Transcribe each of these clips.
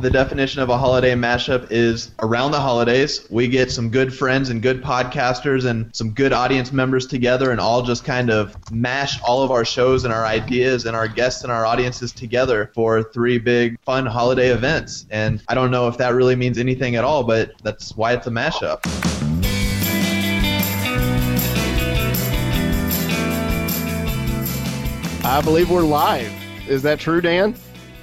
the definition of a holiday mashup is around the holidays, we get some good friends and good podcasters and some good audience members together and all just kind of mash all of our shows and our ideas and our guests and our audiences together for three big fun holiday events. And I don't know if that really means anything at all, but that's why it's a mashup. I believe we're live. Is that true, Dan?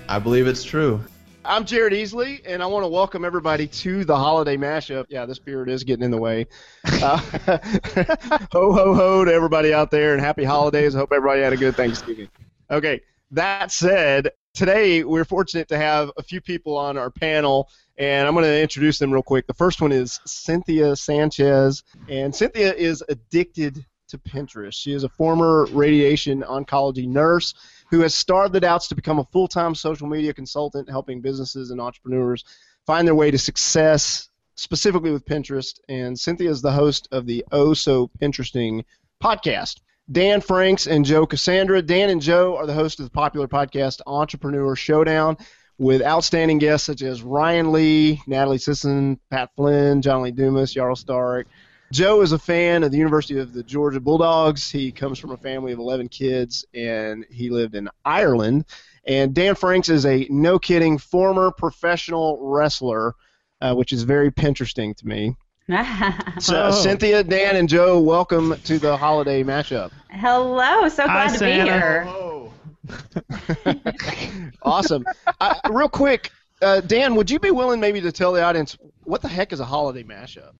I believe it's true. I'm Jared Easley, and I want to welcome everybody to the holiday mashup. Yeah, this beard is getting in the way. Uh, ho, ho, ho to everybody out there, and happy holidays. I hope everybody had a good Thanksgiving. Okay, that said, today we're fortunate to have a few people on our panel, and I'm going to introduce them real quick. The first one is Cynthia Sanchez, and Cynthia is addicted to Pinterest. She is a former radiation oncology nurse who has starved the doubts to become a full-time social media consultant, helping businesses and entrepreneurs find their way to success, specifically with Pinterest. And Cynthia is the host of the Oh So Pinteresting podcast. Dan Franks and Joe Cassandra. Dan and Joe are the hosts of the popular podcast Entrepreneur Showdown with outstanding guests such as Ryan Lee, Natalie Sisson, Pat Flynn, John Lee Dumas, Jarl Stark, Joe is a fan of the University of the Georgia Bulldogs. He comes from a family of 11 kids, and he lived in Ireland. And Dan Franks is a no kidding former professional wrestler, uh, which is very Pinteresting to me. so, oh. Cynthia, Dan, and Joe, welcome to the holiday mashup. Hello, so glad Hi, to Santa. be here. awesome. Uh, real quick, uh, Dan, would you be willing maybe to tell the audience what the heck is a holiday mashup?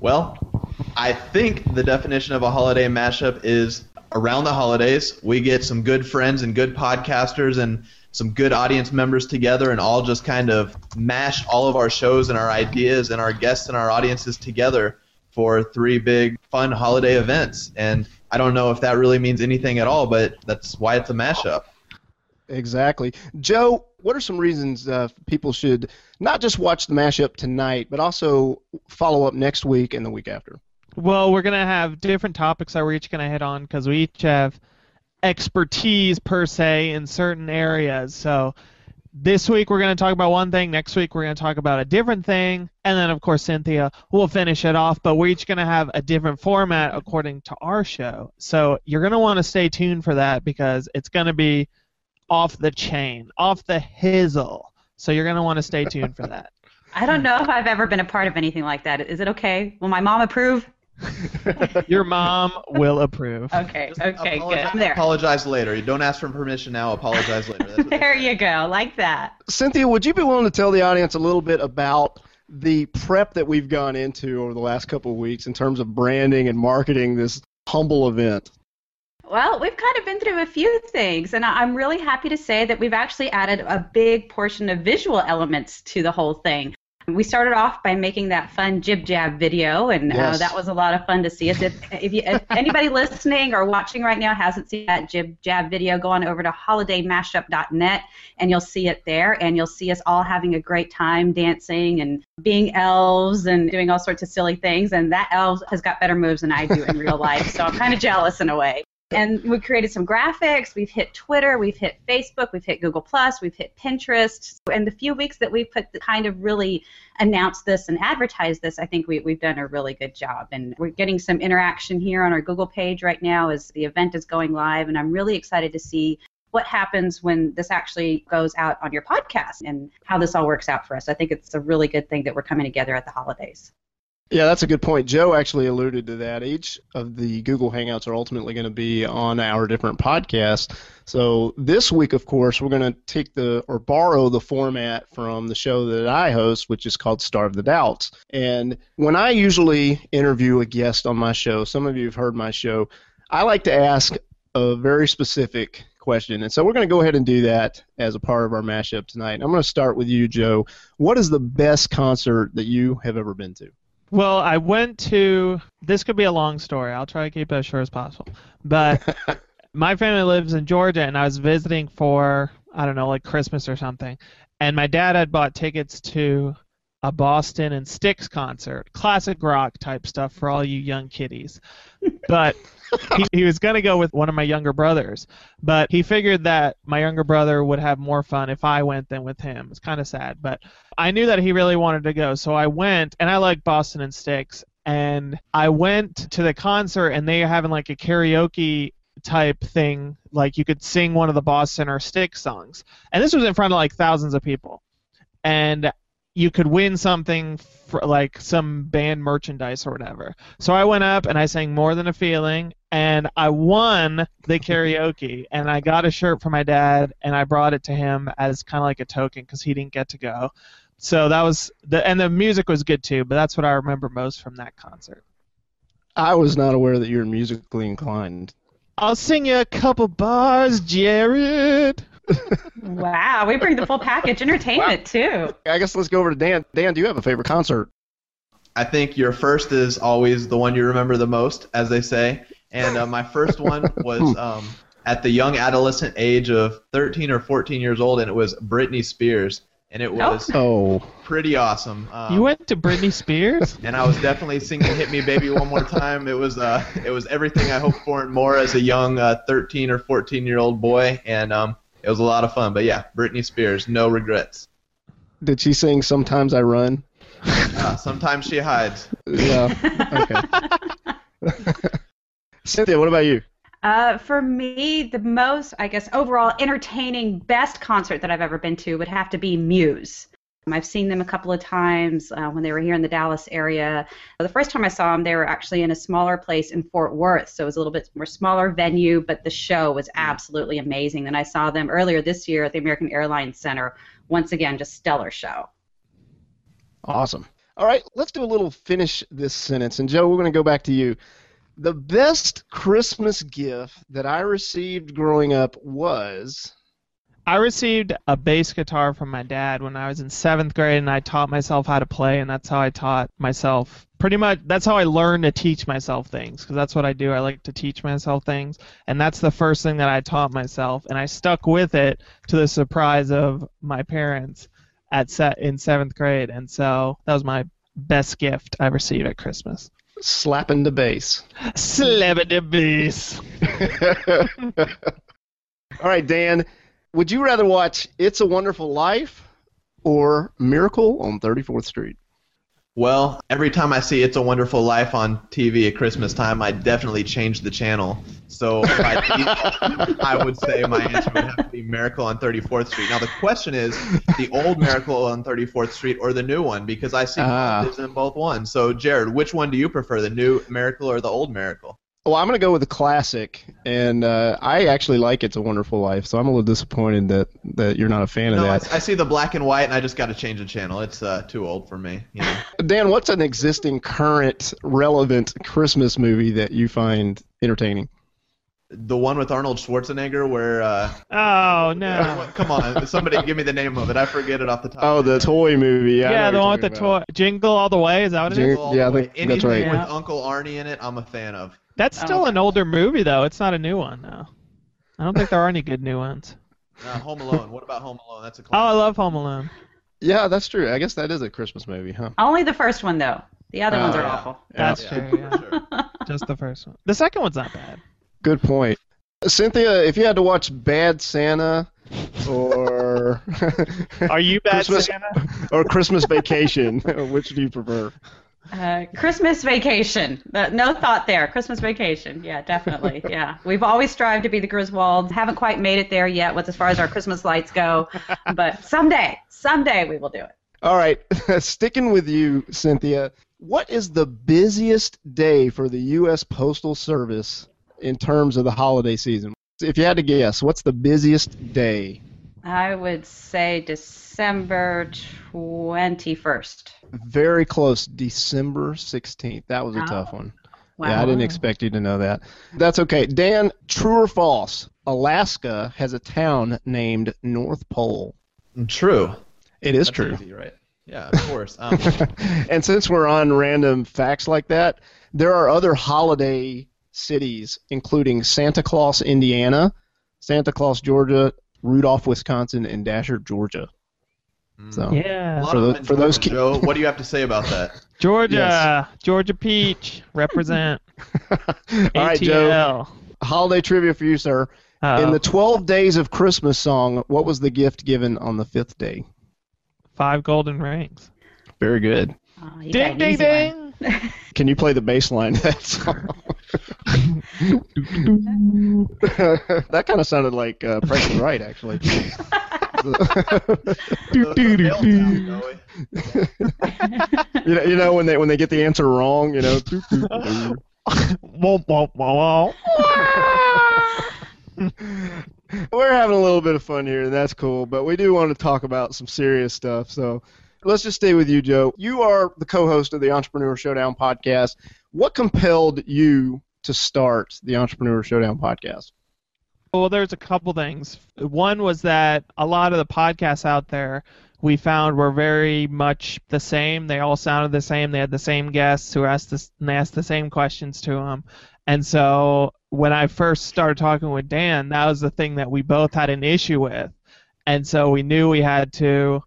Well, I think the definition of a holiday mashup is around the holidays, we get some good friends and good podcasters and some good audience members together and all just kind of mash all of our shows and our ideas and our guests and our audiences together for three big fun holiday events. And I don't know if that really means anything at all, but that's why it's a mashup. Exactly. Joe, what are some reasons uh, people should not just watch the mashup tonight, but also follow up next week and the week after? Well, we're gonna have different topics that we're each gonna hit on because we each have expertise per se in certain areas. So this week we're going to talk about one thing. Next week we're going to talk about a different thing, and then of course Cynthia will finish it off. But we're each going to have a different format according to our show. So you're going to want to stay tuned for that because it's going to be off the chain, off the hizzle. So you're going to want to stay tuned for that. I don't know if I've ever been a part of anything like that. Is it okay? Will my mom approve? Your mom will approve. Okay, okay, apologize, good. I'm there. Apologize later. You don't ask for permission now. Apologize later. there you go, like that. Cynthia, would you be willing to tell the audience a little bit about the prep that we've gone into over the last couple of weeks in terms of branding and marketing this humble event? Well, we've kind of been through a few things, and I'm really happy to say that we've actually added a big portion of visual elements to the whole thing. We started off by making that fun jib jab video, and uh, yes. uh, that was a lot of fun to see. If, if, you, if anybody listening or watching right now hasn't seen that jib jab video, go on over to holidaymashup.net and you'll see it there. And you'll see us all having a great time dancing and being elves and doing all sorts of silly things. And that elf has got better moves than I do in real life, so I'm kind of jealous in a way and we created some graphics. We've hit Twitter, we've hit Facebook, we've hit Google Plus, we've hit Pinterest. And the few weeks that we've put the kind of really announced this and advertised this, I think we, we've done a really good job. And we're getting some interaction here on our Google page right now as the event is going live. And I'm really excited to see what happens when this actually goes out on your podcast and how this all works out for us. I think it's a really good thing that we're coming together at the holidays. Yeah, that's a good point. Joe actually alluded to that. Each of the Google Hangouts are ultimately going to be on our different podcasts. So this week, of course, we're going to take the or borrow the format from the show that I host, which is called Starve the Doubts. And when I usually interview a guest on my show, some of you have heard my show, I like to ask a very specific question. And so we're going to go ahead and do that as a part of our mashup tonight. I'm going to start with you, Joe. What is the best concert that you have ever been to? Well, I went to. This could be a long story. I'll try to keep it as short as possible. But my family lives in Georgia, and I was visiting for I don't know, like Christmas or something. And my dad had bought tickets to a Boston and Styx concert, classic rock type stuff for all you young kiddies. But he, he was going to go with one of my younger brothers, but he figured that my younger brother would have more fun if I went than with him. It's kind of sad, but I knew that he really wanted to go, so I went, and I like Boston and Styx. And I went to the concert, and they were having like a karaoke type thing, like you could sing one of the Boston or Styx songs. And this was in front of like thousands of people. And you could win something for like some band merchandise or whatever. So I went up and I sang More Than a Feeling and I won the karaoke and I got a shirt for my dad and I brought it to him as kind of like a token cuz he didn't get to go. So that was the and the music was good too, but that's what I remember most from that concert. I was not aware that you're musically inclined. I'll sing you a couple bars, Jared. Wow, we bring the full package entertainment too. I guess let's go over to Dan. Dan, do you have a favorite concert? I think your first is always the one you remember the most, as they say. And uh, my first one was um, at the young adolescent age of 13 or 14 years old, and it was Britney Spears. And it was oh. pretty awesome. Um, you went to Britney Spears? and I was definitely singing "Hit Me, Baby, One More Time." It was uh, it was everything I hoped for and more as a young uh, 13 or 14 year old boy, and um, it was a lot of fun. But yeah, Britney Spears, no regrets. Did she sing "Sometimes I Run"? Uh, sometimes she hides. Yeah. Okay. Cynthia, what about you? Uh, for me, the most, I guess, overall entertaining, best concert that I've ever been to would have to be Muse. I've seen them a couple of times uh, when they were here in the Dallas area. The first time I saw them, they were actually in a smaller place in Fort Worth, so it was a little bit more smaller venue, but the show was absolutely amazing. And I saw them earlier this year at the American Airlines Center. Once again, just stellar show. Awesome. All right, let's do a little finish this sentence. And Joe, we're going to go back to you. The best Christmas gift that I received growing up was. I received a bass guitar from my dad when I was in seventh grade, and I taught myself how to play, and that's how I taught myself. Pretty much, that's how I learned to teach myself things, because that's what I do. I like to teach myself things, and that's the first thing that I taught myself, and I stuck with it to the surprise of my parents at set in seventh grade, and so that was my best gift I received at Christmas. Slapping the bass. Slapping the bass. All right, Dan. Would you rather watch It's a Wonderful Life or Miracle on 34th Street? Well, every time I see It's a Wonderful Life on TV at Christmas time, I definitely change the channel. So I, I would say my answer would have to be Miracle on 34th Street. Now the question is the old Miracle on 34th Street or the new one because I see Ah. in both ones. So Jared, which one do you prefer, the new Miracle or the old Miracle? Well, I'm going to go with the classic, and uh, I actually like It's a Wonderful Life, so I'm a little disappointed that, that you're not a fan No, of I, that. I see the black and white, and I just got to change the channel. It's uh, too old for me. You know. Dan, what's an existing, current, relevant Christmas movie that you find entertaining? the one with Arnold Schwarzenegger, where uh, Oh no. come on, somebody give me the name of it. I forget it off the top. Oh, the toy movie. Yeah, Yeah, the one with the about. toy. Jingle all the way. Is that what it is? Jingle- All yeah, I the think way. that's right. With Yeah. Uncle Arnie in it, I'm a fan of. That's still Oh. an older movie though. It's not a new one though. I don't think there are any good new ones. Uh, Home Alone. What about Home Alone? That's a classic. Oh, I love Home Alone. Yeah, that's true. I guess that is a Christmas movie, huh? Only the first one, though. The other Oh, ones are yeah. awful. That's Yeah, true. Yeah. sure. Just the first one. The second one's not bad. Good point. Cynthia, if you had to watch Bad Santa or Are you bad Christmas Santa? or Christmas Vacation, which do you prefer? Uh, Christmas vacation. Uh, no thought there. Christmas vacation. Yeah, definitely. Yeah. We've always strived to be the Griswolds. Haven't quite made it there yet with as far as our Christmas lights go. But someday, someday we will do it. All right, sticking with you, Cynthia. What is the busiest day for the U.S. Postal Service in terms of the holiday season? If you had to guess, what's the busiest day? I would say December 21st. Very close, December 16th. That was a Oh. tough one. Wow. Yeah, I didn't expect you to know that. That's okay. Dan, true or false? Alaska has a town named North Pole. True. It is That's true. easy, right? Yeah, of course. Um, and since we're on random facts like that, there are other holiday cities, including Santa Claus, Indiana, Santa Claus, Georgia, Rudolph, Wisconsin, and Dasher, Georgia. So Yeah. For the- for those kids, Joe, what do you have to say about that? Georgia, Georgia Peach, represent. all right, Joe. ATL. Holiday trivia for you, sir. Uh, In the 12 days of Christmas song, what was the gift given on the fifth day? five golden rings. Very good. Oh, Ding ding ding. Can you play the bass line to that song? that kind of sounded like uh, Price is Right, actually. Do, do, do, do. you, know, you know when they when they get the answer wrong, you know. We're having a little bit of fun here, and that's cool. But we do want to talk about some serious stuff. So let's just stay with you, Joe. You are the co-host of the Entrepreneur Showdown podcast. What compelled you to start the Entrepreneur Showdown podcast? Well, there's a couple things. One was that a lot of the podcasts out there we found were very much the same. They all sounded the same. They had the same guests who asked this, and asked the same questions to them. And so when I first started talking with Dan, that was the thing that we both had an issue with. And so we knew we had to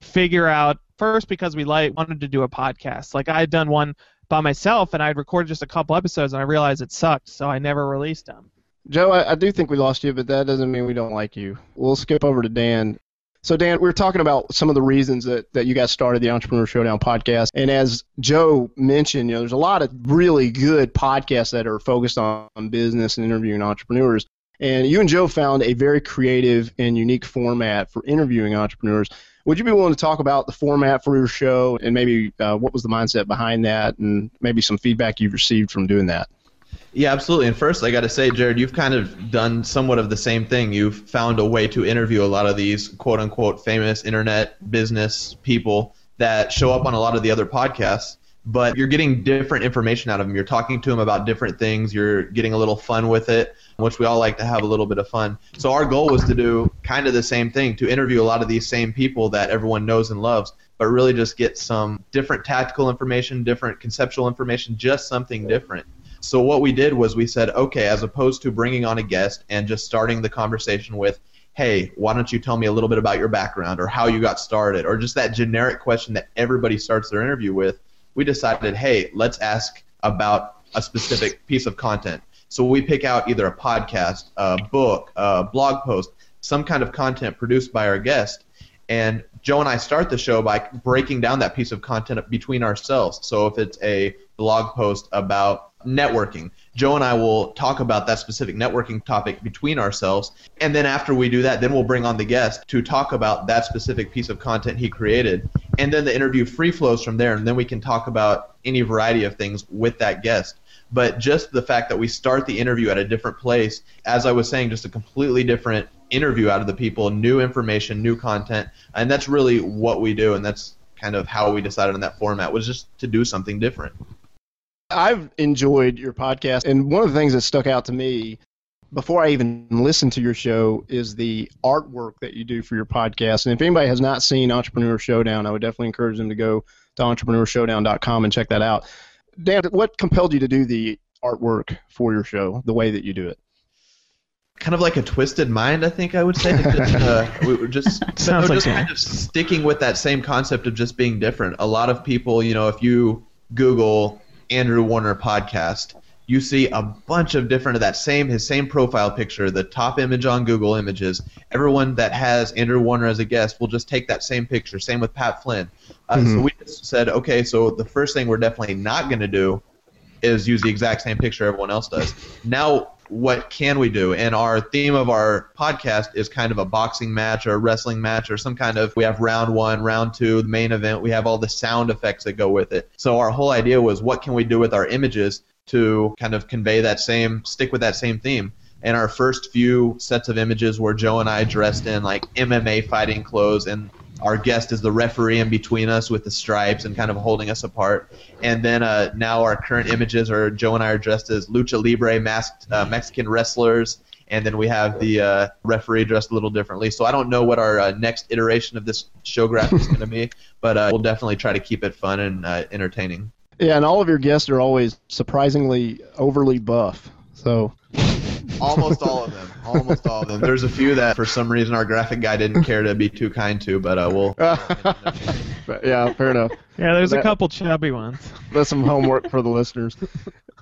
figure out first because we like wanted to do a podcast. Like I had done one by myself and I'd recorded just a couple episodes and I realized it sucked, so I never released them. Joe, I, I do think we lost you, but that doesn't mean we don't like you. We'll skip over to Dan. So, Dan, we were talking about some of the reasons that, that you guys started the Entrepreneur Showdown podcast. And as Joe mentioned, you know, there's a lot of really good podcasts that are focused on, on business and interviewing entrepreneurs. And you and Joe found a very creative and unique format for interviewing entrepreneurs. Would you be willing to talk about the format for your show and maybe uh, what was the mindset behind that and maybe some feedback you've received from doing that? Yeah, absolutely. And first, I got to say, Jared, you've kind of done somewhat of the same thing. You've found a way to interview a lot of these quote unquote famous internet business people that show up on a lot of the other podcasts, but you're getting different information out of them. You're talking to them about different things. You're getting a little fun with it, which we all like to have a little bit of fun. So, our goal was to do kind of the same thing to interview a lot of these same people that everyone knows and loves, but really just get some different tactical information, different conceptual information, just something different. So what we did was we said, okay, as opposed to bringing on a guest and just starting the conversation with, hey, why don't you tell me a little bit about your background or how you got started or just that generic question that everybody starts their interview with, we decided, hey, let's ask about a specific piece of content. So we pick out either a podcast, a book, a blog post, some kind of content produced by our guest, and Joe and I start the show by breaking down that piece of content between ourselves. So if it's a blog post about networking, Joe and I will talk about that specific networking topic between ourselves. And then after we do that, then we'll bring on the guest to talk about that specific piece of content he created. And then the interview free flows from there. And then we can talk about any variety of things with that guest. But just the fact that we start the interview at a different place, as I was saying, just a completely different interview out of the people, new information, new content, and that's really what we do, and that's kind of how we decided on that format was just to do something different. I've enjoyed your podcast, and one of the things that stuck out to me before I even listened to your show is the artwork that you do for your podcast. And if anybody has not seen Entrepreneur Showdown, I would definitely encourage them to go to entrepreneurshowdown.com and check that out. Dan, what compelled you to do the artwork for your show the way that you do it? Kind of like a twisted mind, I think I would say. Just, uh, we were just, but Sounds no, like just Dan. kind of sticking with that same concept of just being different. A lot of people, you know, if you Google Andrew Warner podcast, you see a bunch of different of that same his same profile picture, the top image on Google Images. Everyone that has Andrew Warner as a guest will just take that same picture. Same with Pat Flynn. Uh, So Mhm. we just said, okay, so the first thing we're definitely not going to do is use the exact same picture everyone else does. Now, what can we do? And our theme of our podcast is kind of a boxing match or a wrestling match or some kind of. We have round one, round two, the main event. We have all the sound effects that go with it. So our whole idea was, what can we do with our images to kind of convey that same, stick with that same theme? And our first few sets of images were Joe and I dressed in like MMA fighting clothes, and our guest is the referee in between us with the stripes and kind of holding us apart. And then uh, now our current images are Joe and I are dressed as lucha libre masked uh, Mexican wrestlers, and then we have the uh, referee dressed a little differently. So I don't know what our uh, next iteration of this show graphic is going to be, but uh, we'll definitely try to keep it fun and uh, entertaining. Yeah, and all of your guests are always surprisingly overly buff. So Almost all of them. Almost all of them. There's a few that for some reason our graphic guy didn't care to be too kind to, but uh, we'll. But, yeah, fair enough. Yeah, there's a couple chubby ones. That's some homework for the listeners.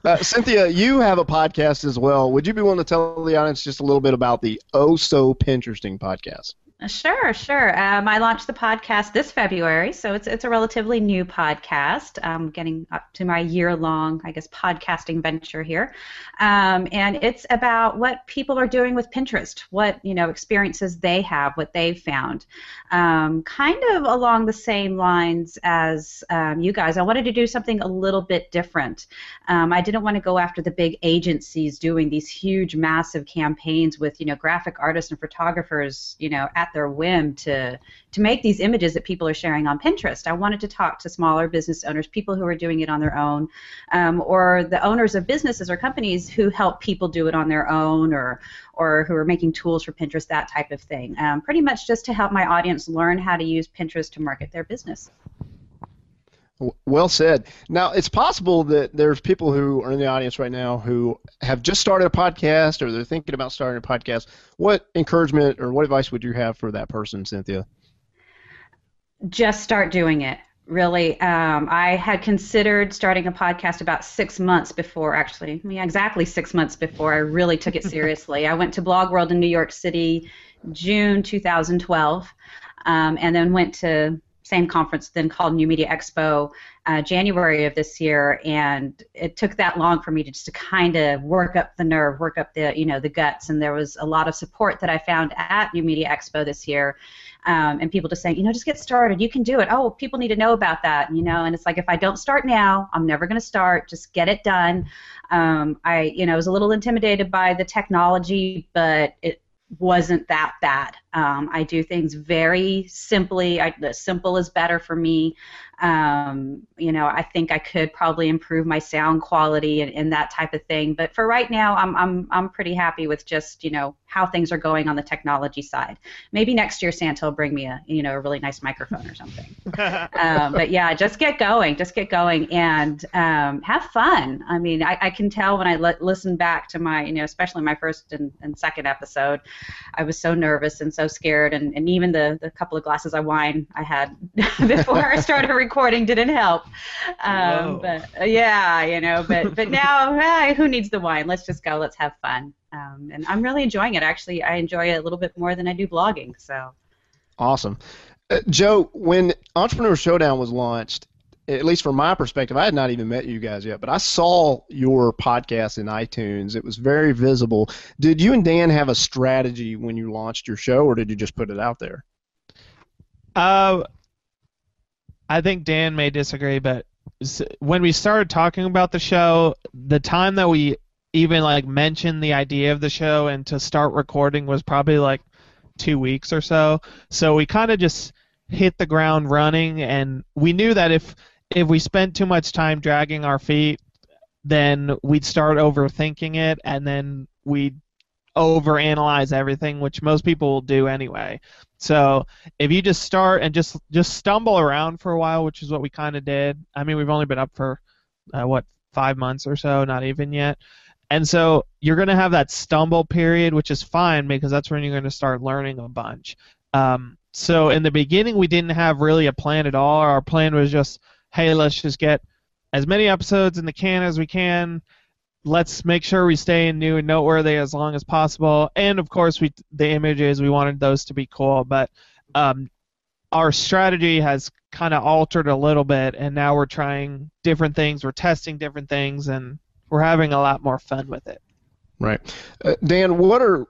Uh, Cynthia, you have a podcast as well. Would you be willing to tell the audience just a little bit about the Oh So Pinteresting podcast? Sure, sure. Um, I launched the podcast this February, so it's it's a relatively new podcast. I'm getting up to my year long, I guess, podcasting venture here, um, and it's about what people are doing with Pinterest, what you know experiences they have, what they've found, um, kind of along the same lines as um, you guys. I wanted to do something a little bit different. Um, I didn't want to go after the big agencies doing these huge, massive campaigns with you know graphic artists and photographers, you know, at their whim to to make these images that people are sharing on Pinterest. I wanted to talk to smaller business owners, people who are doing it on their own, um, or the owners of businesses or companies who help people do it on their own, or or who are making tools for Pinterest, that type of thing. Um, pretty much just to help my audience learn how to use Pinterest to market their business. Well said. Now, it's possible that there's people who are in the audience right now who have just started a podcast or they're thinking about starting a podcast. What encouragement or what advice would you have for that person, Cynthia? just start doing it really um, i had considered starting a podcast about six months before actually I mean, exactly six months before i really took it seriously i went to blog world in new york city june 2012 um, and then went to same conference then called new media expo uh, january of this year and it took that long for me to just to kind of work up the nerve work up the you know the guts and there was a lot of support that i found at new media expo this year um, and people just saying, you know, just get started. You can do it. Oh, people need to know about that, you know. And it's like if I don't start now, I'm never going to start. Just get it done. Um, I, you know, was a little intimidated by the technology, but it wasn't that bad. Um, I do things very simply. I, the simple is better for me. Um, you know, I think I could probably improve my sound quality and, and that type of thing. But for right now, I'm, I'm, I'm pretty happy with just, you know, how things are going on the technology side. Maybe next year Santa will bring me a, you know, a really nice microphone or something. um, but yeah, just get going, just get going and um, have fun. I mean, I, I can tell when I listen back to my, you know, especially my first and, and second episode, I was so nervous and so scared, and, and even the, the couple of glasses of wine I had before I started recording didn't help. Um, but uh, yeah, you know, but but now, hey, who needs the wine? Let's just go. Let's have fun. Um, and I'm really enjoying it. Actually, I enjoy it a little bit more than I do blogging. So. Awesome. Uh, Joe, when Entrepreneur Showdown was launched, at least from my perspective, I had not even met you guys yet, but I saw your podcast in iTunes. It was very visible. Did you and Dan have a strategy when you launched your show, or did you just put it out there? Uh, I think Dan may disagree, but when we started talking about the show, the time that we even like mentioned the idea of the show and to start recording was probably like two weeks or so. So we kind of just hit the ground running, and we knew that if if we spent too much time dragging our feet, then we'd start overthinking it, and then we'd overanalyze everything, which most people will do anyway. So if you just start and just just stumble around for a while, which is what we kind of did. I mean, we've only been up for uh, what five months or so, not even yet. And so you're going to have that stumble period, which is fine because that's when you're going to start learning a bunch. Um, so in the beginning, we didn't have really a plan at all. Our plan was just, hey, let's just get as many episodes in the can as we can. Let's make sure we stay new and noteworthy as long as possible. And of course, we the images we wanted those to be cool, but um, our strategy has kind of altered a little bit, and now we're trying different things. We're testing different things, and we're having a lot more fun with it. Right. Uh, Dan, what are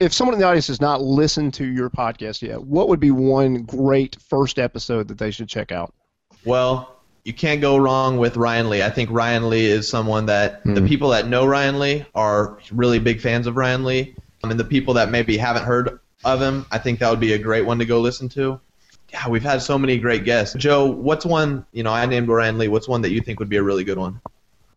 if someone in the audience has not listened to your podcast yet, what would be one great first episode that they should check out? Well, you can't go wrong with Ryan Lee. I think Ryan Lee is someone that the Hmm. people that know Ryan Lee are really big fans of Ryan Lee. Um, and the people that maybe haven't heard of him, I think that would be a great one to go listen to. Yeah, we've had so many great guests. Joe, what's one, you know, I named Ryan Lee. What's one that you think would be a really good one?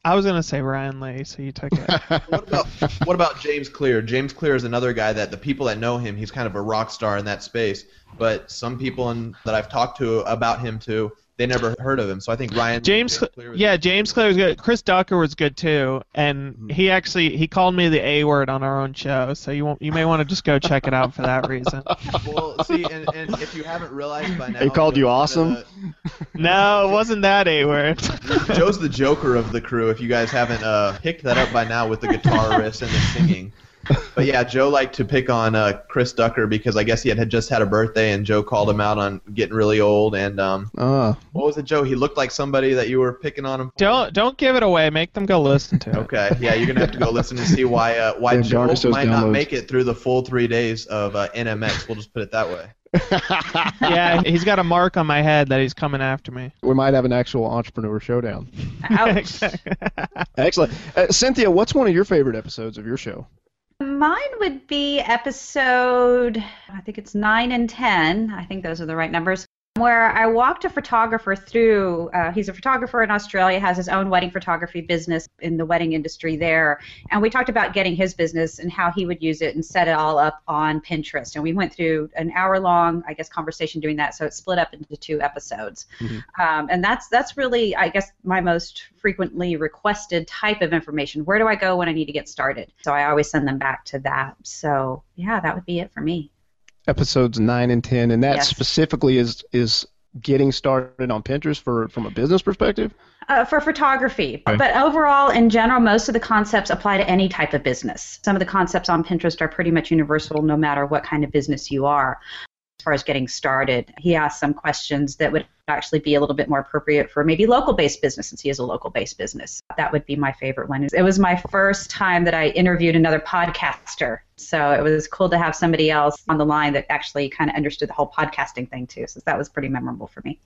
I was gonna say Ryan Lee, so you took it. What about what about James Clear? James Clear is another guy that the people that know him, he's kind of a rock star in that space. But some people in, that I've talked to about him too they never heard of him. So I think Ryan James, yeah, James Clear was good. Chris Ducker was good too, and mm-hmm. he actually he called me the A word on our own show. So you won't, you may want to just go check it out for that reason. well, see, and, and if you haven't realized by now, he called you awesome. The, no, it wasn't that A word. Joe's the Joker of the crew. If you guys haven't uh, picked that up by now with the guitar riffs and the singing but yeah, Joe liked to pick on uh, Chris Ducker because I guess he had, had just had a birthday and Joe called him out on getting really old and um. Uh. What was it, Joe? He looked like somebody that you were picking on him. For. Don't don't give it away. Make them go listen to it. Okay, yeah, you're gonna have to go listen and see why uh, why yeah, Joe might downloads. not make it through the full three days of uh, NMX. We'll just put it that way. yeah, he's got a mark on my head that he's coming after me. We might have an actual entrepreneur showdown. Alex Excellent. Uh, Cynthia, what's one of your favorite episodes of your show? Mine would be episode, I think it's 9 and 10. I think those are the right numbers where I walked a photographer through. Uh, he's a photographer in Australia, has his own wedding photography business in the wedding industry there, and we talked about getting his business and how he would use it and set it all up on Pinterest. And we went through an hour-long, I guess, conversation doing that. So it's split up into two episodes, mm-hmm. um, and that's that's really, I guess, my most frequently requested type of information. Where do I go when I need to get started? So I always send them back to that. So yeah, that would be it for me episodes nine and ten, and that yes. specifically is is getting started on Pinterest for from a business perspective. Uh, for photography, okay. but overall, in general, most of the concepts apply to any type of business. Some of the concepts on Pinterest are pretty much universal, no matter what kind of business you are as far as getting started. He asked some questions that would actually be a little bit more appropriate for maybe local based business since he is a local based business. That would be my favorite one. It was my first time that I interviewed another podcaster. So it was cool to have somebody else on the line that actually kind of understood the whole podcasting thing too. So that was pretty memorable for me.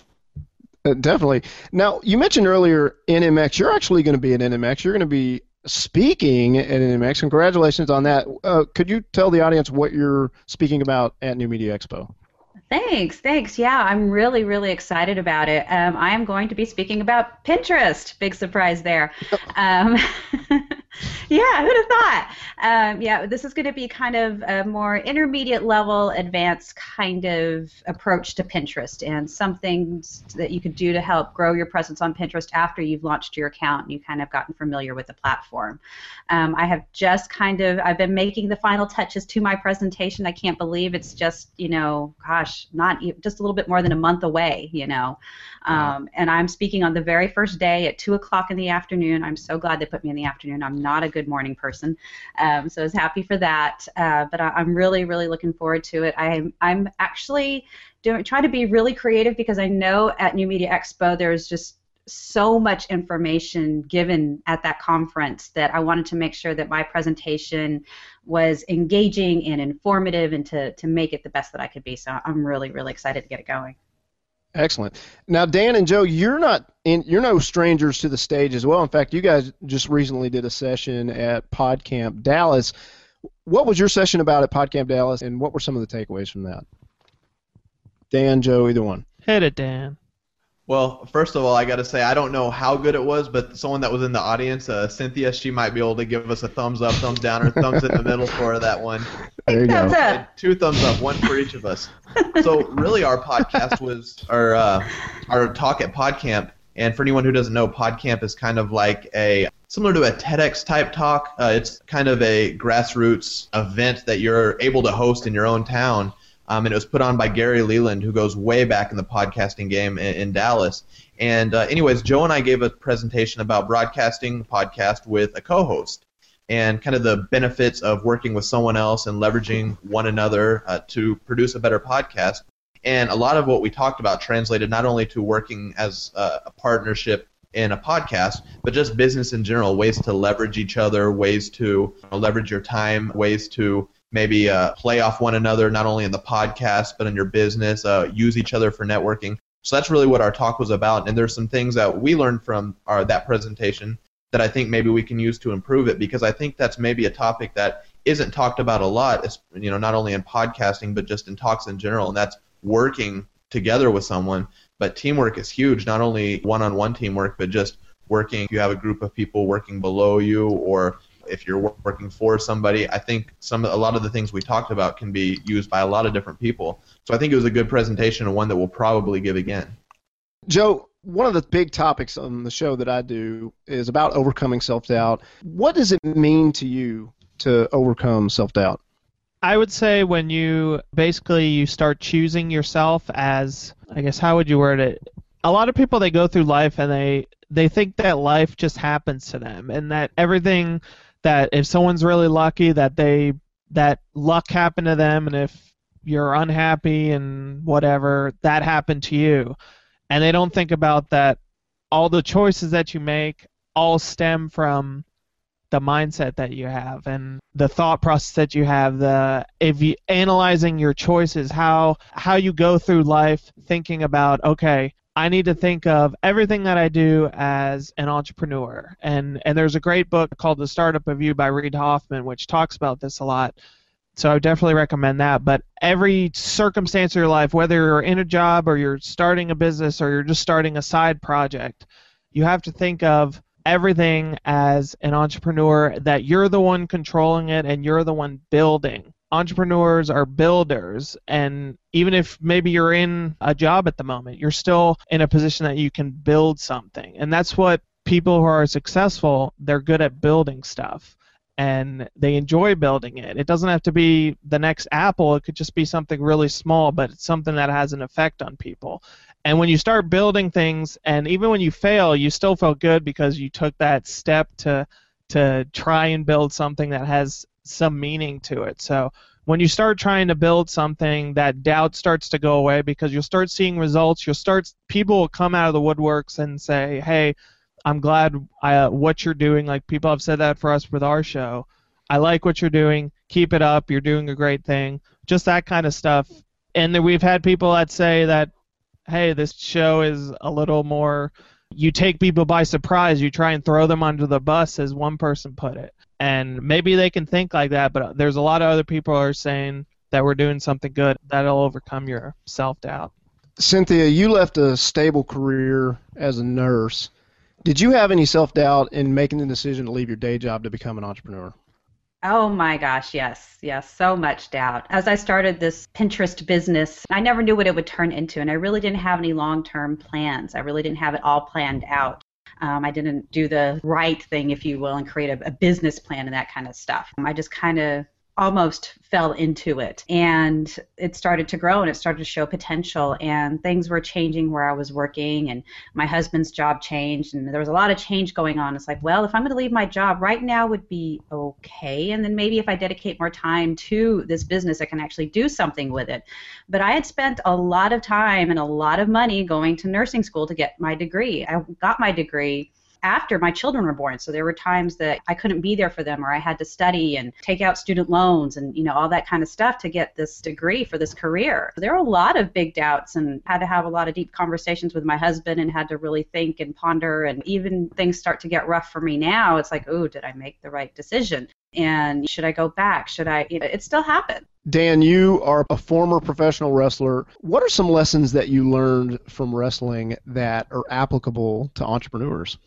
Uh, definitely. Now, you mentioned earlier NMX. You're actually going to be at NMX. You're going to be speaking at NMX. Congratulations on that. Uh, could you tell the audience what you're speaking about at New Media Expo? Thanks, thanks. Yeah, I'm really, really excited about it. Um, I am going to be speaking about Pinterest. Big surprise there. Um, yeah, who'd have thought? Um, yeah, this is going to be kind of a more intermediate level, advanced kind of approach to Pinterest and some things that you could do to help grow your presence on Pinterest after you've launched your account and you've kind of gotten familiar with the platform. Um, I have just kind of, I've been making the final touches to my presentation. I can't believe it's just, you know, gosh, not just a little bit more than a month away, you know. Um, and I'm speaking on the very first day at 2 o'clock in the afternoon. I'm so glad they put me in the afternoon. I'm not a good morning person, um, so I was happy for that. Uh, but I, am really, really looking forward to it. I'm, I'm actually doing, trying to be really creative because I know at New Media Expo there's just so much information given at that conference that I wanted to make sure that my presentation was engaging and informative and to, to make it the best that I could be. So I'm really, really excited to get it going. Excellent. Now, Dan and Joe, you're not in, you're no strangers to the stage as well. In fact, you guys just recently did a session at PodCamp Dallas. What was your session about at PodCamp Dallas, and what were some of the takeaways from that? Dan, Joe, either one. Hit it, Dan. Well, first of all, I got to say I don't know how good it was, but someone that was in the audience, uh, Cynthia, she might be able to give us a thumbs up, thumbs down, or thumbs in the middle for that one. There you thumbs go. Up. Two thumbs up, one for each of us. So really, our podcast was our uh, our talk at PodCamp, and for anyone who doesn't know, PodCamp is kind of like a similar to a TEDx type talk. Uh, it's kind of a grassroots event that you're able to host in your own town um, and it was put on by Gary Leland, who goes way back in the podcasting game in, in Dallas. And uh, anyways, Joe and I gave a presentation about broadcasting podcast with a co-host and kind of the benefits of working with someone else and leveraging one another uh, to produce a better podcast. And a lot of what we talked about translated not only to working as a, partnership in a podcast, but just business in general, ways to leverage each other, ways to leverage your time, ways to maybe uh, play off one another, not only in the podcast, but in your business, uh, use each other for networking. So that's really what our talk was about. And there's some things that we learned from our, that presentation that I think maybe we can use to improve it because I think that's maybe a topic that isn't talked about a lot, you know, not only in podcasting, but just in talks in general. And that's working together with someone. But teamwork is huge, not only one on one teamwork, but just working. You have a group of people working below you or if you're working for somebody, I think some a lot of the things we talked about can be used by a lot of different people. So I think it was a good presentation and one that we'll probably give again. Joe, one of the big topics on the show that I do is about overcoming self doubt. What does it mean to you to overcome self doubt? I would say when you basically you start choosing yourself as I guess how would you word it? A lot of people they go through life and they they think that life just happens to them and that everything that if someone's really lucky that they that luck happened to them and if you're unhappy and whatever that happened to you. And they don't think about that all the choices that you make all stem from the mindset that you have and the thought process that you have the if you analyzing your choices how how you go through life thinking about okay I need to think of everything that I do as an entrepreneur and and there's a great book called The Startup of You by Reid Hoffman which talks about this a lot so I definitely recommend that. But every circumstance of your life, whether you're in a job or you're starting a business or you're just starting a side project, you have to think of everything as an entrepreneur that you're the one controlling it and you're the one building. Entrepreneurs are builders, and even if maybe you're in a job at the moment, you're still in a position that you can build something. And that's what people who are successful, they're good at building stuff and they enjoy building it. It doesn't have to be the next Apple, it could just be something really small, but it's something that has an effect on people. And when you start building things, and even when you fail, you still feel good because you took that step to to try and build something that has some meaning to it. So when you start trying to build something, that doubt starts to go away because you'll start seeing results. You'll start people will come out of the woodworks and say, "Hey, I'm glad uh, what you're doing. Like people have said that for us with our show. I like what you're doing. Keep it up. You're doing a great thing. Just that kind of stuff. And we've had people that say that, hey, this show is a little more. You take people by surprise. You try and throw them under the bus, as one person put it. And maybe they can think like that, but there's a lot of other people are saying that we're doing something good that'll overcome your self doubt. Cynthia, you left a stable career as a nurse did you have any self doubt in making the decision to leave your day job to become an entrepreneur? Oh my gosh, yes, yes, so much doubt. As I started this Pinterest business, I never knew what it would turn into, and I really didn't have any long term plans. I really didn't have it all planned out. Um, I didn't do the right thing, if you will, and create a, a business plan and that kind of stuff. I just kind of almost fell into it and it started to grow and it started to show potential and things were changing where I was working and my husband's job changed and there was a lot of change going on. It's like, well, if I'm going to leave my job right now would be okay and then maybe if I dedicate more time to this business I can actually do something with it. But I had spent a lot of time and a lot of money going to nursing school to get my degree. I got my degree after my children were born. So there were times that I couldn't be there for them or I had to study and take out student loans and you know all that kind of stuff to get this degree for this career. There were a lot of big doubts and had to have a lot of deep conversations with my husband and had to really think and ponder and even things start to get rough for me now. It's like, "Oh, did I make the right decision?" And should I go back? Should I you know, it still happened. Dan, you are a former professional wrestler. What are some lessons that you learned from wrestling that are applicable to entrepreneurs?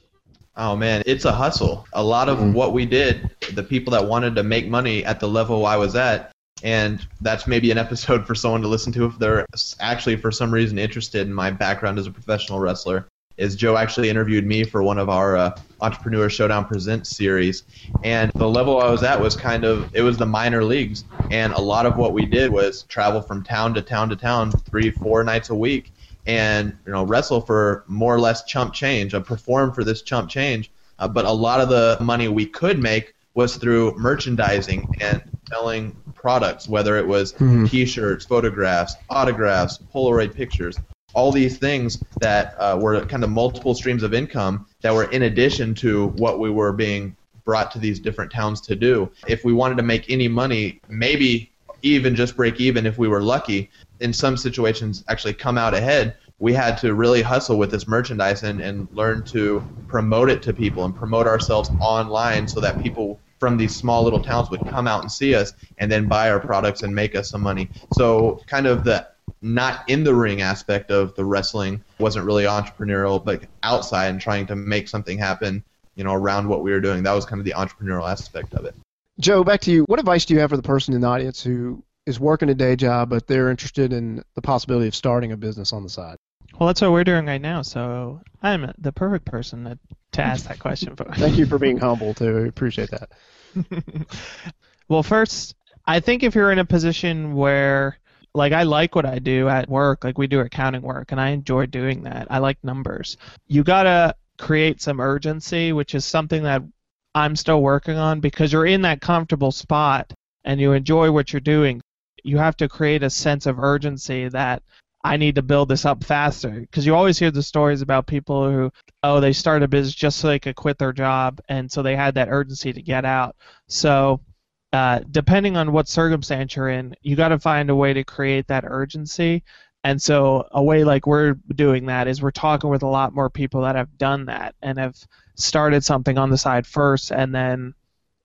Oh man, it's a hustle. A lot of mm-hmm. what we did, the people that wanted to make money at the level I was at, and that's maybe an episode for someone to listen to if they're actually for some reason interested in my background as a professional wrestler. Is Joe actually interviewed me for one of our uh, Entrepreneur Showdown Presents series, and the level I was at was kind of it was the minor leagues, and a lot of what we did was travel from town to town to town three four nights a week, and you know wrestle for more or less chump change, uh, perform for this chump change. Uh, but a lot of the money we could make was through merchandising and selling products, whether it was mm-hmm. T-shirts, photographs, autographs, Polaroid pictures, all these things that uh, were kind of multiple streams of income that were in addition to what we were being brought to these different towns to do. If we wanted to make any money, maybe even just break even if we were lucky, in some situations actually come out ahead, we had to really hustle with this merchandise and, and learn to promote it to people and promote ourselves online so that people from these small little towns would come out and see us and then buy our products and make us some money. So kind of the not in the ring aspect of the wrestling wasn't really entrepreneurial, but outside and trying to make something happen, you know, around what we were doing. That was kind of the entrepreneurial aspect of it. Joe, back to you. What advice do you have for the person in the audience who is working a day job, but they're interested in the possibility of starting a business on the side? Well, that's what we're doing right now, so I'm the perfect person to, to ask that question for. Thank you for being humble too. I appreciate that. well, first, I think if you're in a position where like I like what I do at work, like we do accounting work and I enjoy doing that. I like numbers. You got to create some urgency, which is something that I'm still working on because you're in that comfortable spot and you enjoy what you're doing. You have to create a sense of urgency that I need to build this up faster because you always hear the stories about people who oh they started a business just so they could quit their job and so they had that urgency to get out. So uh, depending on what circumstance you're in, you got to find a way to create that urgency. And so a way like we're doing that is we're talking with a lot more people that have done that and have started something on the side first and then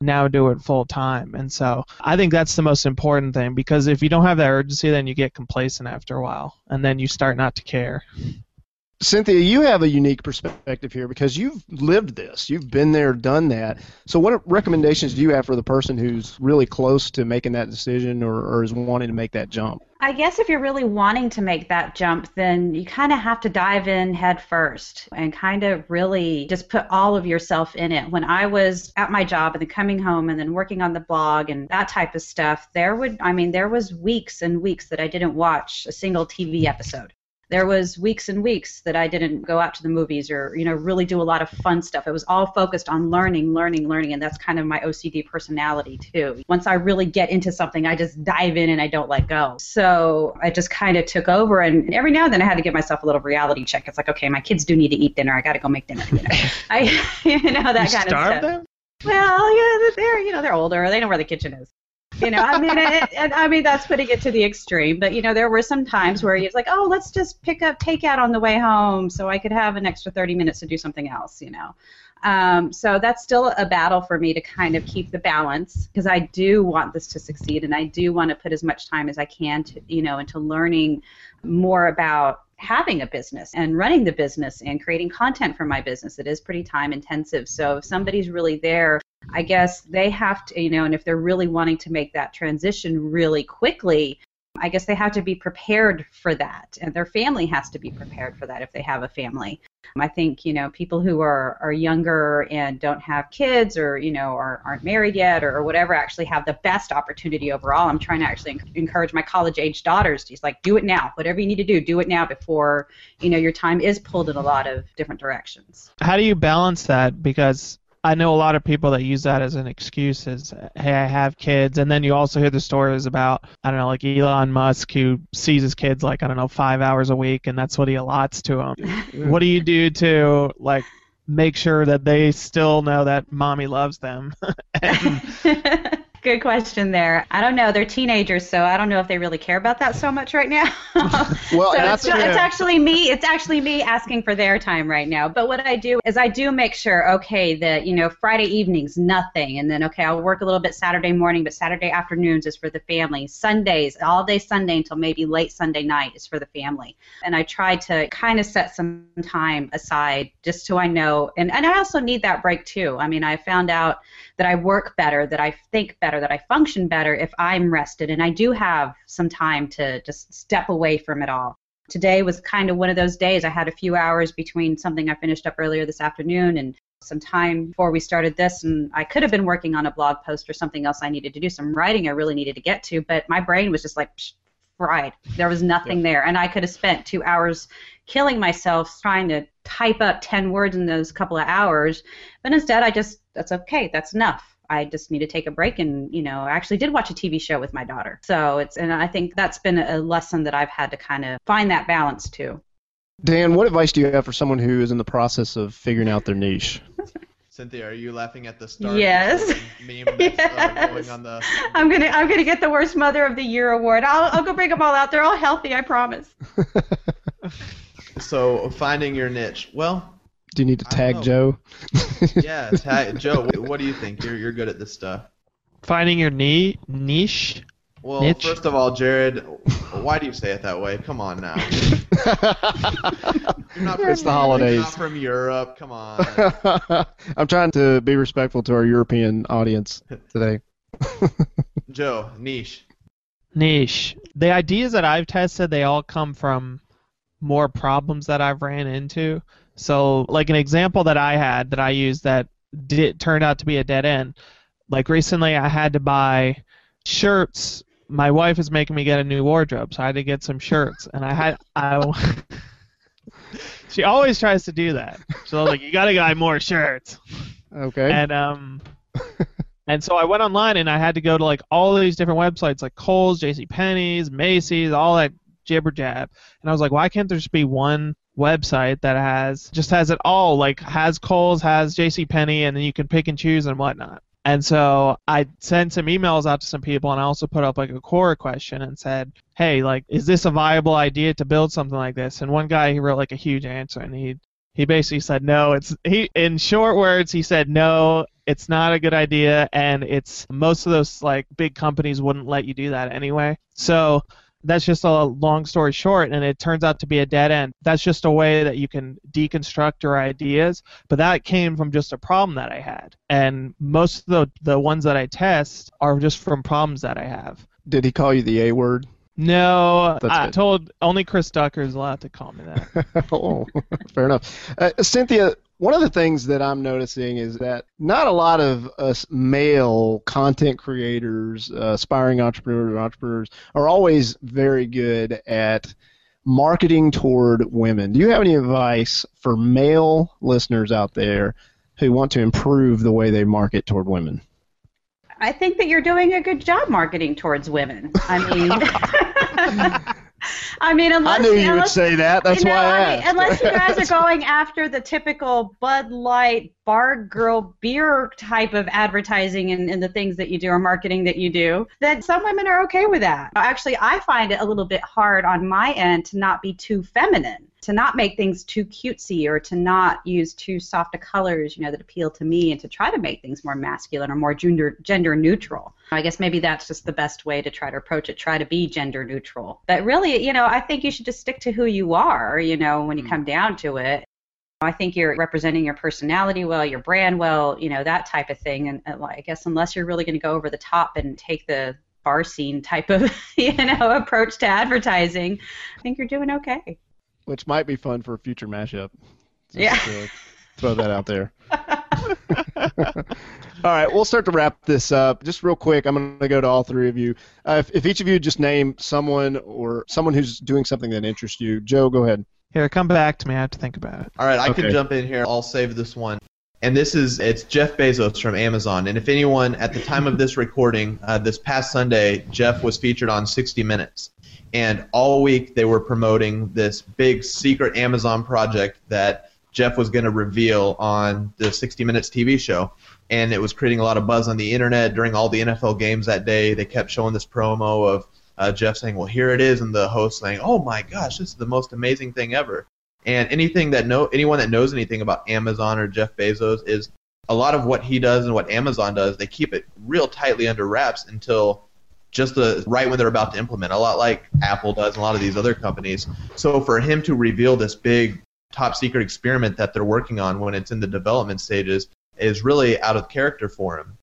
now do it full time. And so I think that's the most important thing because if you don't have that urgency, then you get complacent after a while and then you start not to care. Cynthia, you have a unique perspective here because you've lived this. You've been there, done that. So, what recommendations do you have for the person who's really close to making that decision or, or is wanting to make that jump? I guess if you're really wanting to make that jump, then you kind of have to dive in head first and kind of really just put all of yourself in it. When I was at my job and then coming home and then working on the blog and that type of stuff, there would, I mean, there was weeks and weeks that I didn't watch a single TV episode there was weeks and weeks that I didn't go out to the movies or you know really do a lot of fun stuff. It was all focused on learning, learning, learning, and that's kind of my OCD personality too. Once I really get into something, I just dive in and I don't let go. So I just kind of took over, and every now and then I had to give myself a little reality check. It's like, okay, my kids do need to eat dinner. I got to go make dinner. You know, I you know that you kind starve of stuff. them? Well, yeah, they're you know they're older. They know where the kitchen is you know i mean it, i mean that's putting it to the extreme but you know there were some times where he was like oh let's just pick up takeout on the way home so i could have an extra 30 minutes to do something else you know um, so that's still a battle for me to kind of keep the balance because I do want this to succeed and I do want to put as much time as I can to you know into learning more about having a business and running the business and creating content for my business. It is pretty time intensive. So if somebody's really there I guess they have to, you know, and if they're really wanting to make that transition really quickly, I guess they have to be prepared for that, and their family has to be prepared for that if they have a family. I think you know people who are, are younger and don't have kids or you know are, aren't married yet or, or whatever actually have the best opportunity overall. I'm trying to actually encourage my college age daughters to just like do it now. Whatever you need to do, do it now before you know your time is pulled in a lot of different directions. How do you balance that? Because I know a lot of people that use that as an excuse as, hey, I have kids. And then you also hear the stories about, I don't know, like Elon Musk who sees his kids like, I don't know, five hours a week and that's what he allots to them. what do you do to, like, make sure that they still know that mommy loves them? and, Good question there. I don't know. They're teenagers, so I don't know if they really care about that so much right now. well, so it's, it's, actually me. It's actually me asking for their time right now. But what I do is I do make sure, okay, that you know Friday evenings nothing, and then okay, I'll work a little bit Saturday morning, but Saturday afternoons is for the family. Sundays, all day Sunday until maybe late Sunday night is for the family. And I try to kind of set some time aside just so I know, and and I also need that break too. I mean, I found out that I work better, that I think better, that I function better if I'm rested. And I do have some time to just step away from it all. Today was kind of one of those days. I had a few hours between something I finished up earlier this afternoon and some time before we started this and I could have been working on a blog post or something else I needed to do, some writing I really needed to get to, but my brain was just like psh, fried. There was nothing yeah. there. And I could have spent two hours killing myself trying to type up 10 words in those couple of hours. But instead, I just, that's okay, that's enough. I just need to take a break and, you know, I actually did watch a TV show with my daughter. So it's, and I think that's been a lesson that I've had to kind of find that balance too. Dan, what advice do you have for someone who is in the process of figuring out their niche? Cynthia, are you laughing at the start? Yes. Meme that's, yes. Uh, going on the... I'm gonna I'm gonna get the worst mother of the year award. I'll I'll go bring them all out. They're all healthy, I promise. so finding your niche. Well, do you need to tag Joe? yeah, tag Joe. What do you think? You're you're good at this stuff. Finding your ni- niche. Well, niche? first of all, Jared, why do you say it that way? Come on now. you're not it's the holidays. You're not from Europe. Come on. I'm trying to be respectful to our European audience today. Joe, niche. Niche. The ideas that I've tested, they all come from more problems that I've ran into. So, like an example that I had that I used that did turned out to be a dead end. Like recently, I had to buy shirts. My wife is making me get a new wardrobe, so I had to get some shirts, and I had I. she always tries to do that. So I was like, you gotta buy more shirts. Okay. And um, and so I went online and I had to go to like all these different websites like Kohl's, J.C. Penney's, Macy's, all that jibber jab. And I was like, why can't there just be one website that has just has it all like has Kohl's, has J.C. Penney, and then you can pick and choose and whatnot. And so I sent some emails out to some people, and I also put up like a Quora question and said, "Hey, like, is this a viable idea to build something like this?" And one guy he wrote like a huge answer, and he he basically said no. It's he in short words he said no. It's not a good idea, and it's most of those like big companies wouldn't let you do that anyway. So that's just a long story short, and it turns out to be a dead end. That's just a way that you can deconstruct your ideas, but that came from just a problem that I had. And most of the, the ones that I test are just from problems that I have. Did he call you the A word? No, That's I good. told only Chris Ducker is allowed to call me that. oh, fair enough. Uh, Cynthia, one of the things that I'm noticing is that not a lot of us male content creators, uh, aspiring entrepreneurs, or entrepreneurs are always very good at marketing toward women. Do you have any advice for male listeners out there who want to improve the way they market toward women? I think that you're doing a good job marketing towards women. I mean, I mean, unless I knew you would say that. That's you know, why I, I mean, unless you guys are going after the typical Bud Light bar girl beer type of advertising and, and the things that you do or marketing that you do, then some women are okay with that. Actually, I find it a little bit hard on my end to not be too feminine. To not make things too cutesy or to not use too soft of colors, you know, that appeal to me, and to try to make things more masculine or more gender gender neutral. I guess maybe that's just the best way to try to approach it. Try to be gender neutral. But really, you know, I think you should just stick to who you are. You know, when you mm. come down to it. I think you're representing your personality well, your brand well, you know, that type of thing. And, and I guess unless you're really going to go over the top and take the bar scene type of, you know, approach to advertising, I think you're doing okay. Which might be fun for a future mashup. Just Yeah. to throw that out there. all right, we'll start to wrap this up. Just real quick, I'm going to go to all three of you. Uh, if, if each of you just name someone or someone who's doing something that interests you, Joe, go ahead. Here, come back to me. I have to think about it. All right, I Okay. can jump in here. I'll save this one. And this is it's Jeff Bezos from Amazon. And if anyone at the time of this recording, uh, this past Sunday, Jeff was featured on 60 Minutes, and all week they were promoting this big secret Amazon project that Jeff was going to reveal on the 60 Minutes TV show. And it was creating a lot of buzz on the internet during all the NFL games that day. They kept showing this promo of uh, Jeff saying, "Well, here it is," and the host saying, "Oh my gosh, this is the most amazing thing ever." And anything that know anyone that knows anything about Amazon or Jeff Bezos is a lot of what he does and what Amazon does. They keep it real tightly under wraps until just the right when they're about to implement. A lot like Apple does and a lot of these other companies. So for him to reveal this big top secret experiment that they're working on when it's in the development stages is really out of character for him.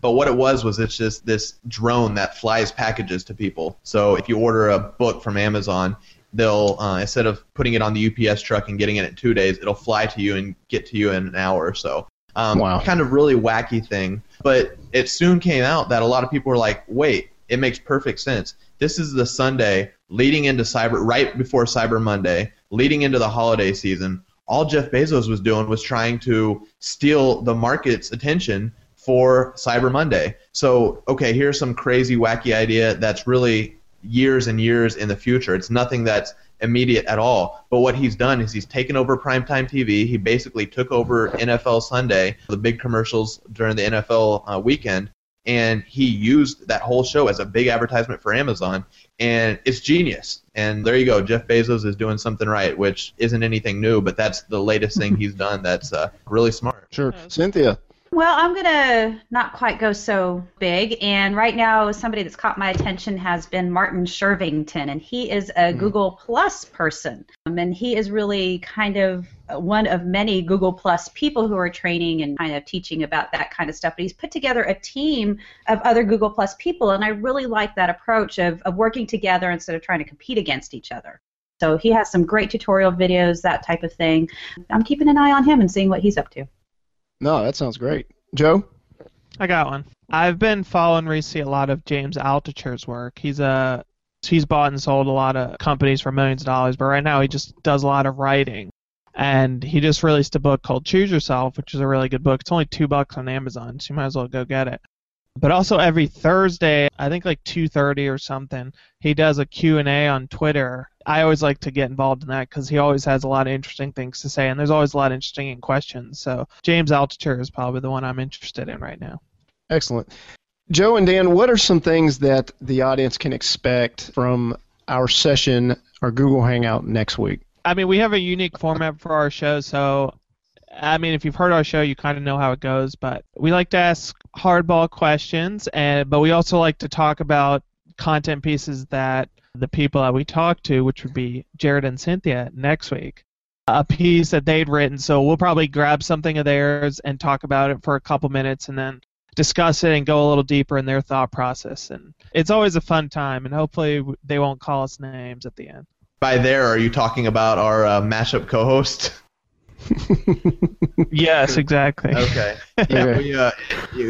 But what it was was it's just this drone that flies packages to people. So if you order a book from Amazon, they'll uh, instead of putting it on the UPS truck and getting it in two days, it'll fly to you and get to you in an hour or so. Um, Wow. Kind of really wacky thing. But it soon came out that a lot of people were like, wait, it makes perfect sense. This is the Sunday leading into Cyber, right before Cyber Monday, leading into the holiday season. All Jeff Bezos was doing was trying to steal the market's attention for Cyber Monday. So, okay, here's some crazy, wacky idea that's really years and years in the future. It's nothing that's immediate at all. But what he's done is he's taken over primetime TV. He basically took over NFL Sunday, the big commercials during the NFL uh, weekend, and he used that whole show as a big advertisement for Amazon. And it's genius. And there you go. Jeff Bezos is doing something right, which isn't anything new, but that's the latest thing he's done that's uh, really smart. Sure. Cynthia. Well, I'm going to not quite go so big. And right now, somebody that's caught my attention has been Martin Shervington, and he is a Google Plus person. Um, and he is really kind of one of many Google Plus people who are training and kind of teaching about that kind of stuff. But he's put together a team of other Google Plus people, and I really like that approach of, of working together instead of trying to compete against each other. So he has some great tutorial videos, that type of thing. I'm keeping an eye on him and seeing what he's up to. No, that sounds great. Joe? I got one. I've been following recently a lot of James Altucher's work. He's a he's bought and sold a lot of companies for millions of dollars, but right now he just does a lot of writing. And he just released a book called Choose Yourself, which is a really good book. It's only two bucks on Amazon, so you might as well go get it. But also every Thursday, I think like 2:30 or something, he does a Q&A on Twitter. I always like to get involved in that because he always has a lot of interesting things to say, and there's always a lot of interesting questions. So James Altucher is probably the one I'm interested in right now. Excellent. Joe and Dan, what are some things that the audience can expect from our session, our Google Hangout next week? I mean, we have a unique format for our show, so I mean, if you've heard our show, you kind of know how it goes. But we like to ask hardball questions, and but we also like to talk about content pieces that the people that we talk to, which would be Jared and Cynthia next week, a piece that they'd written. So we'll probably grab something of theirs and talk about it for a couple minutes, and then discuss it and go a little deeper in their thought process. And it's always a fun time, and hopefully they won't call us names at the end. By there, are you talking about our uh, mashup co-host? yes, exactly. Okay. Yeah, Okay. we uh,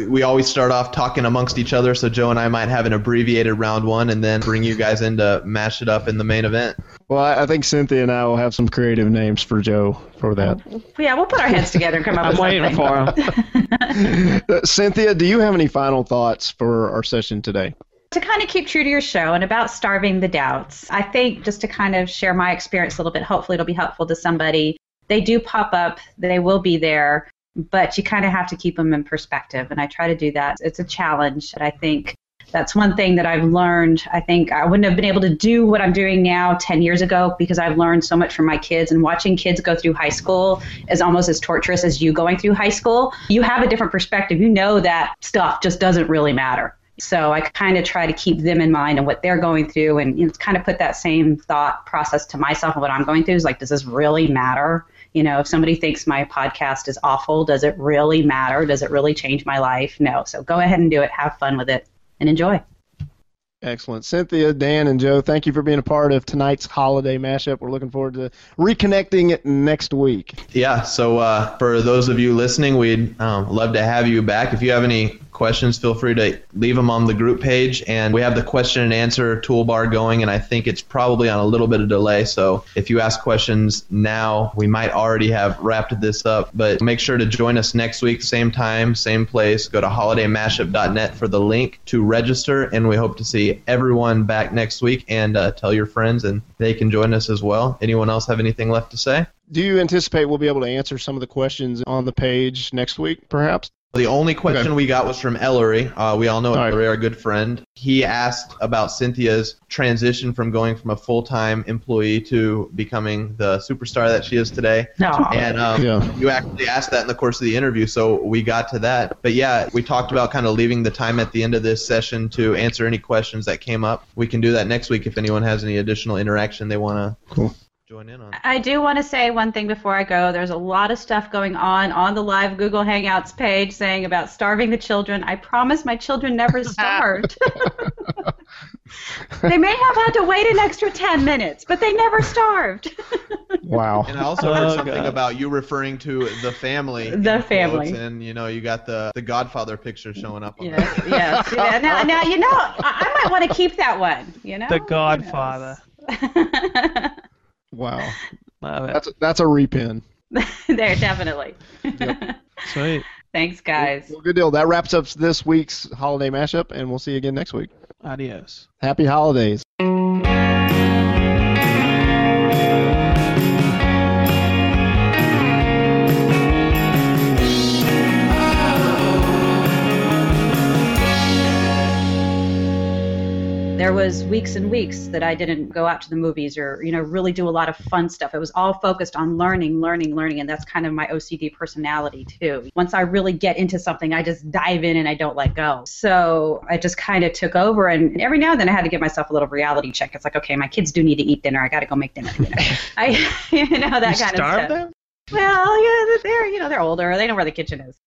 we always start off talking amongst each other, so Joe and I might have an abbreviated round one, and then bring you guys in to mash it up in the main event. Well, I I think Cynthia and I will have some creative names for Joe for that. Yeah, we'll put our heads together and come up I'm with waiting something. for him. Cynthia, do you have any final thoughts for our session today? To kind of keep true to your show and about starving the doubts, I think just to kind of share my experience a little bit, hopefully it'll be helpful to somebody. They do pop up, they will be there, but you kind of have to keep them in perspective. And I try to do that. It's a challenge. And I think that's one thing that I've learned. I think I wouldn't have been able to do what I'm doing now 10 years ago because I've learned so much from my kids. And watching kids go through high school is almost as torturous as you going through high school. You have a different perspective. You know that stuff just doesn't really matter. So I kind of try to keep them in mind and what they're going through, and you know, kind of put that same thought process to myself and what I'm going through. Is like, does this really matter? You know, if somebody thinks my podcast is awful, does it really matter? Does it really change my life? No. So go ahead and do it. Have fun with it and enjoy. Excellent. Cynthia, Dan, and Joe, thank you for being a part of tonight's holiday mashup. We're looking forward to reconnecting next week. Yeah. So uh, for those of you listening, we'd um, love to have you back. If you have any questions, feel free to leave them on the group page. And we have the question and answer toolbar going, and I think it's probably on a little bit of delay. So if you ask questions now, we might already have wrapped this up. But make sure to join us next week, same time, same place. Go to holidaymashup.net for the link to register, and we hope to see everyone back next week. And uh, tell your friends, and they can join us as well. Anyone else have anything left to say? Do you anticipate we'll be able to answer some of the questions on the page next week, perhaps? The only question Okay. we got was from Ellery. Uh, we all know All right. Ellery, our good friend. He asked about Cynthia's transition from going from a full-time employee to becoming the superstar that she is today. No. And um, Yeah. you actually asked that in the course of the interview, so we got to that. But yeah, we talked about kind of leaving the time at the end of this session to answer any questions that came up. We can do that next week if anyone has any additional interaction they want to Cool. Join in on. I do want to say one thing before I go. There's a lot of stuff going on on the live Google Hangouts page saying about starving the children. I promise my children never starved. they may have had to wait an extra 10 minutes, but they never starved. Wow. And I also heard Oh, something God. about you referring to the family. The family. quotes, and you know, you got the the Godfather picture showing up. On yes, that. yes. Yeah, now, now, you know, I, I might want to keep that one, you know? The Godfather. knows? Wow. Love it. That's a, that's a repin. there, definitely. Sweet. Thanks, guys. Well, good deal. That wraps up this week's holiday mashup, and we'll see you again next week. Adios. Happy holidays. Was weeks and weeks that I didn't go out to the movies or you know really do a lot of fun stuff. It was all focused on learning, learning, learning, and that's kind of my OCD personality too. Once I really get into something, I just dive in and I don't let go. So I just kind of took over, and every now and then I had to give myself a little reality check. It's like, okay, my kids do need to eat dinner. I got to go make dinner. You know, I you know that you kind of stuff. them? Well, yeah, they're you know they're older. They know where the kitchen is.